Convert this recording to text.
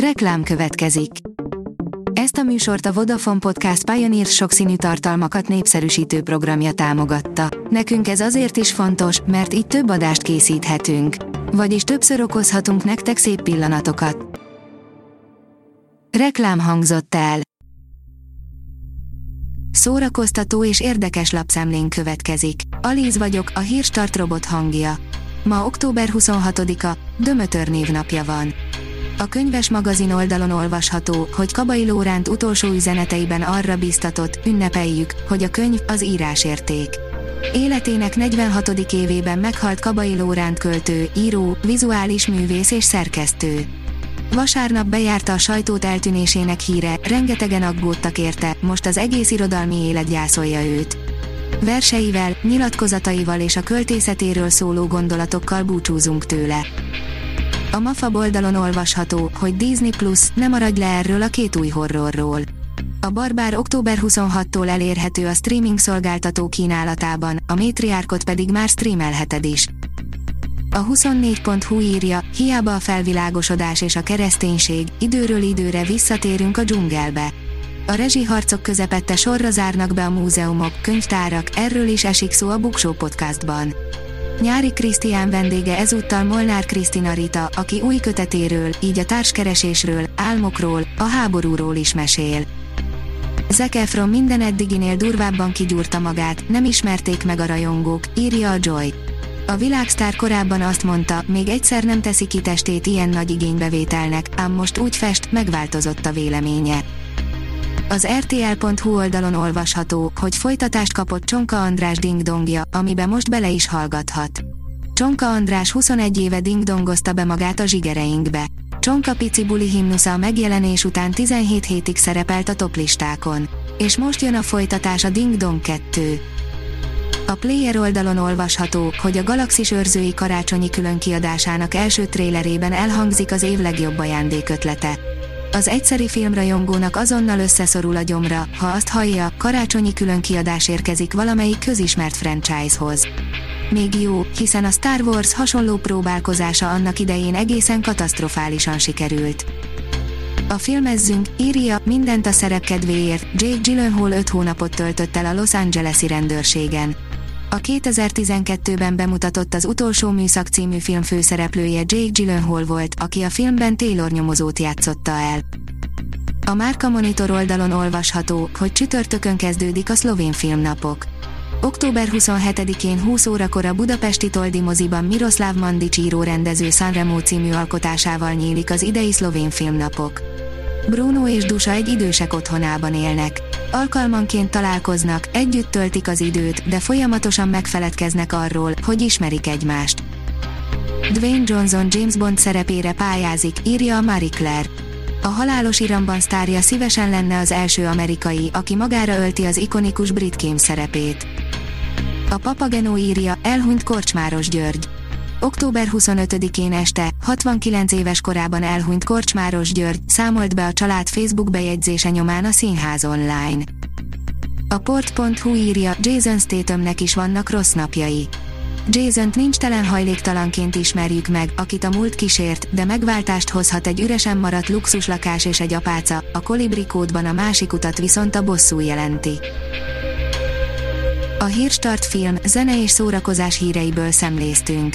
Reklám következik. Ezt a műsort a Vodafone Podcast Pioneer sokszínű tartalmakat népszerűsítő programja támogatta. Nekünk ez azért is fontos, mert így több adást készíthetünk. Vagyis többször okozhatunk nektek szép pillanatokat. Reklám hangzott el. Szórakoztató és érdekes lapszemlén következik. Alíz vagyok, a hírstart robot hangja. Ma október 26-a, Dömötör névnapja van. A könyves magazin oldalon olvasható, hogy Kabai Lóránt utolsó üzeneteiben arra biztatott, ünnepeljük, hogy a könyv az írásérték. Életének 46. évében meghalt Kabai Lóránt költő, író, vizuális művész és szerkesztő. Vasárnap bejárta a sajtót eltűnésének híre, rengetegen aggódtak érte, most az egész irodalmi élet gyászolja őt. Verseivel, nyilatkozataival és a költészetéről szóló gondolatokkal búcsúzunk tőle. A MAFA oldalon olvasható, hogy Disney Plus nem maradj le erről a két új horrorról. A Barbár október 26-tól elérhető a streaming szolgáltató kínálatában, a Matriarkot pedig már streamelheted is. A 24.hu írja, hiába a felvilágosodás és a kereszténység, időről időre visszatérünk a dzsungelbe. A rezsiharcok közepette sorra zárnak be a múzeumok, könyvtárak, erről is esik szó a Buksó podcastban. Nyári Krisztián vendége ezúttal Molnár Krisztina Rita, aki új kötetéről, így a társkeresésről, álmokról, a háborúról is mesél. Zac Efron minden eddiginél durvábban kigyúrta magát, nem ismerték meg a rajongók, írja a Joy. A világsztár korábban azt mondta, még egyszer nem teszi ki testét ilyen nagy igénybevételnek, ám most úgy fest, megváltozott a véleménye. Az RTL.hu oldalon olvasható, hogy folytatást kapott Csonka András dingdongja, amibe most bele is hallgathat. Csonka András 21 éve dingdongozta be magát a zsigereinkbe. Csonka pici buli himnusza a megjelenés után 17 hétig szerepelt a toplistákon. És most jön a folytatás a Ding Dong 2. A Player oldalon olvasható, hogy a Galaxis őrzői karácsonyi különkiadásának első trélerében elhangzik az év legjobb ajándékötlete. Az egyszeri filmrajongónak azonnal összeszorul a gyomra, ha azt hallja, karácsonyi különkiadás érkezik valamelyik közismert franchise-hoz. Még jó, hiszen a Star Wars hasonló próbálkozása annak idején egészen katasztrofálisan sikerült. A filmezzünk, írja, mindent a szerep kedvéért, Jake Gyllenhaal 5 hónapot töltött el a Los Angeles-i rendőrségen. A 2012-ben bemutatott az utolsó műszak című film főszereplője Jake Gyllenhaal volt, aki a filmben Taylor nyomozót játszotta el. A Márka Monitor oldalon olvasható, hogy csütörtökön kezdődik a szlovén filmnapok. Október 27-én 20 órakor a budapesti Toldi moziban Miroslav Mandic író rendező Sanremo című alkotásával nyílik az idei szlovén filmnapok. Bruno és Dusa egy idősek otthonában élnek. Alkalmanként találkoznak, együtt töltik az időt, de folyamatosan megfeledkeznek arról, hogy ismerik egymást. Dwayne Johnson James Bond szerepére pályázik, írja a Marie Claire. A halálos iramban sztárja szívesen lenne az első amerikai, aki magára ölti az ikonikus brit kém szerepét. A Papagenó írja, elhunyt Korcsmáros György. Október 25-én este, 69 éves korában elhunyt Korcsmáros György, számolt be a család Facebook bejegyzése nyomán a Színház online. A port.hu írja, Jason Stathamnek is vannak rossz napjai. Jason-t nincs telen hajléktalanként ismerjük meg, akit a múlt kísért, de megváltást hozhat egy üresen maradt luxuslakás és egy apáca, a kolibri kódban a másik utat viszont a bosszú jelenti. A Hírstart film, zene és szórakozás híreiből szemléztünk.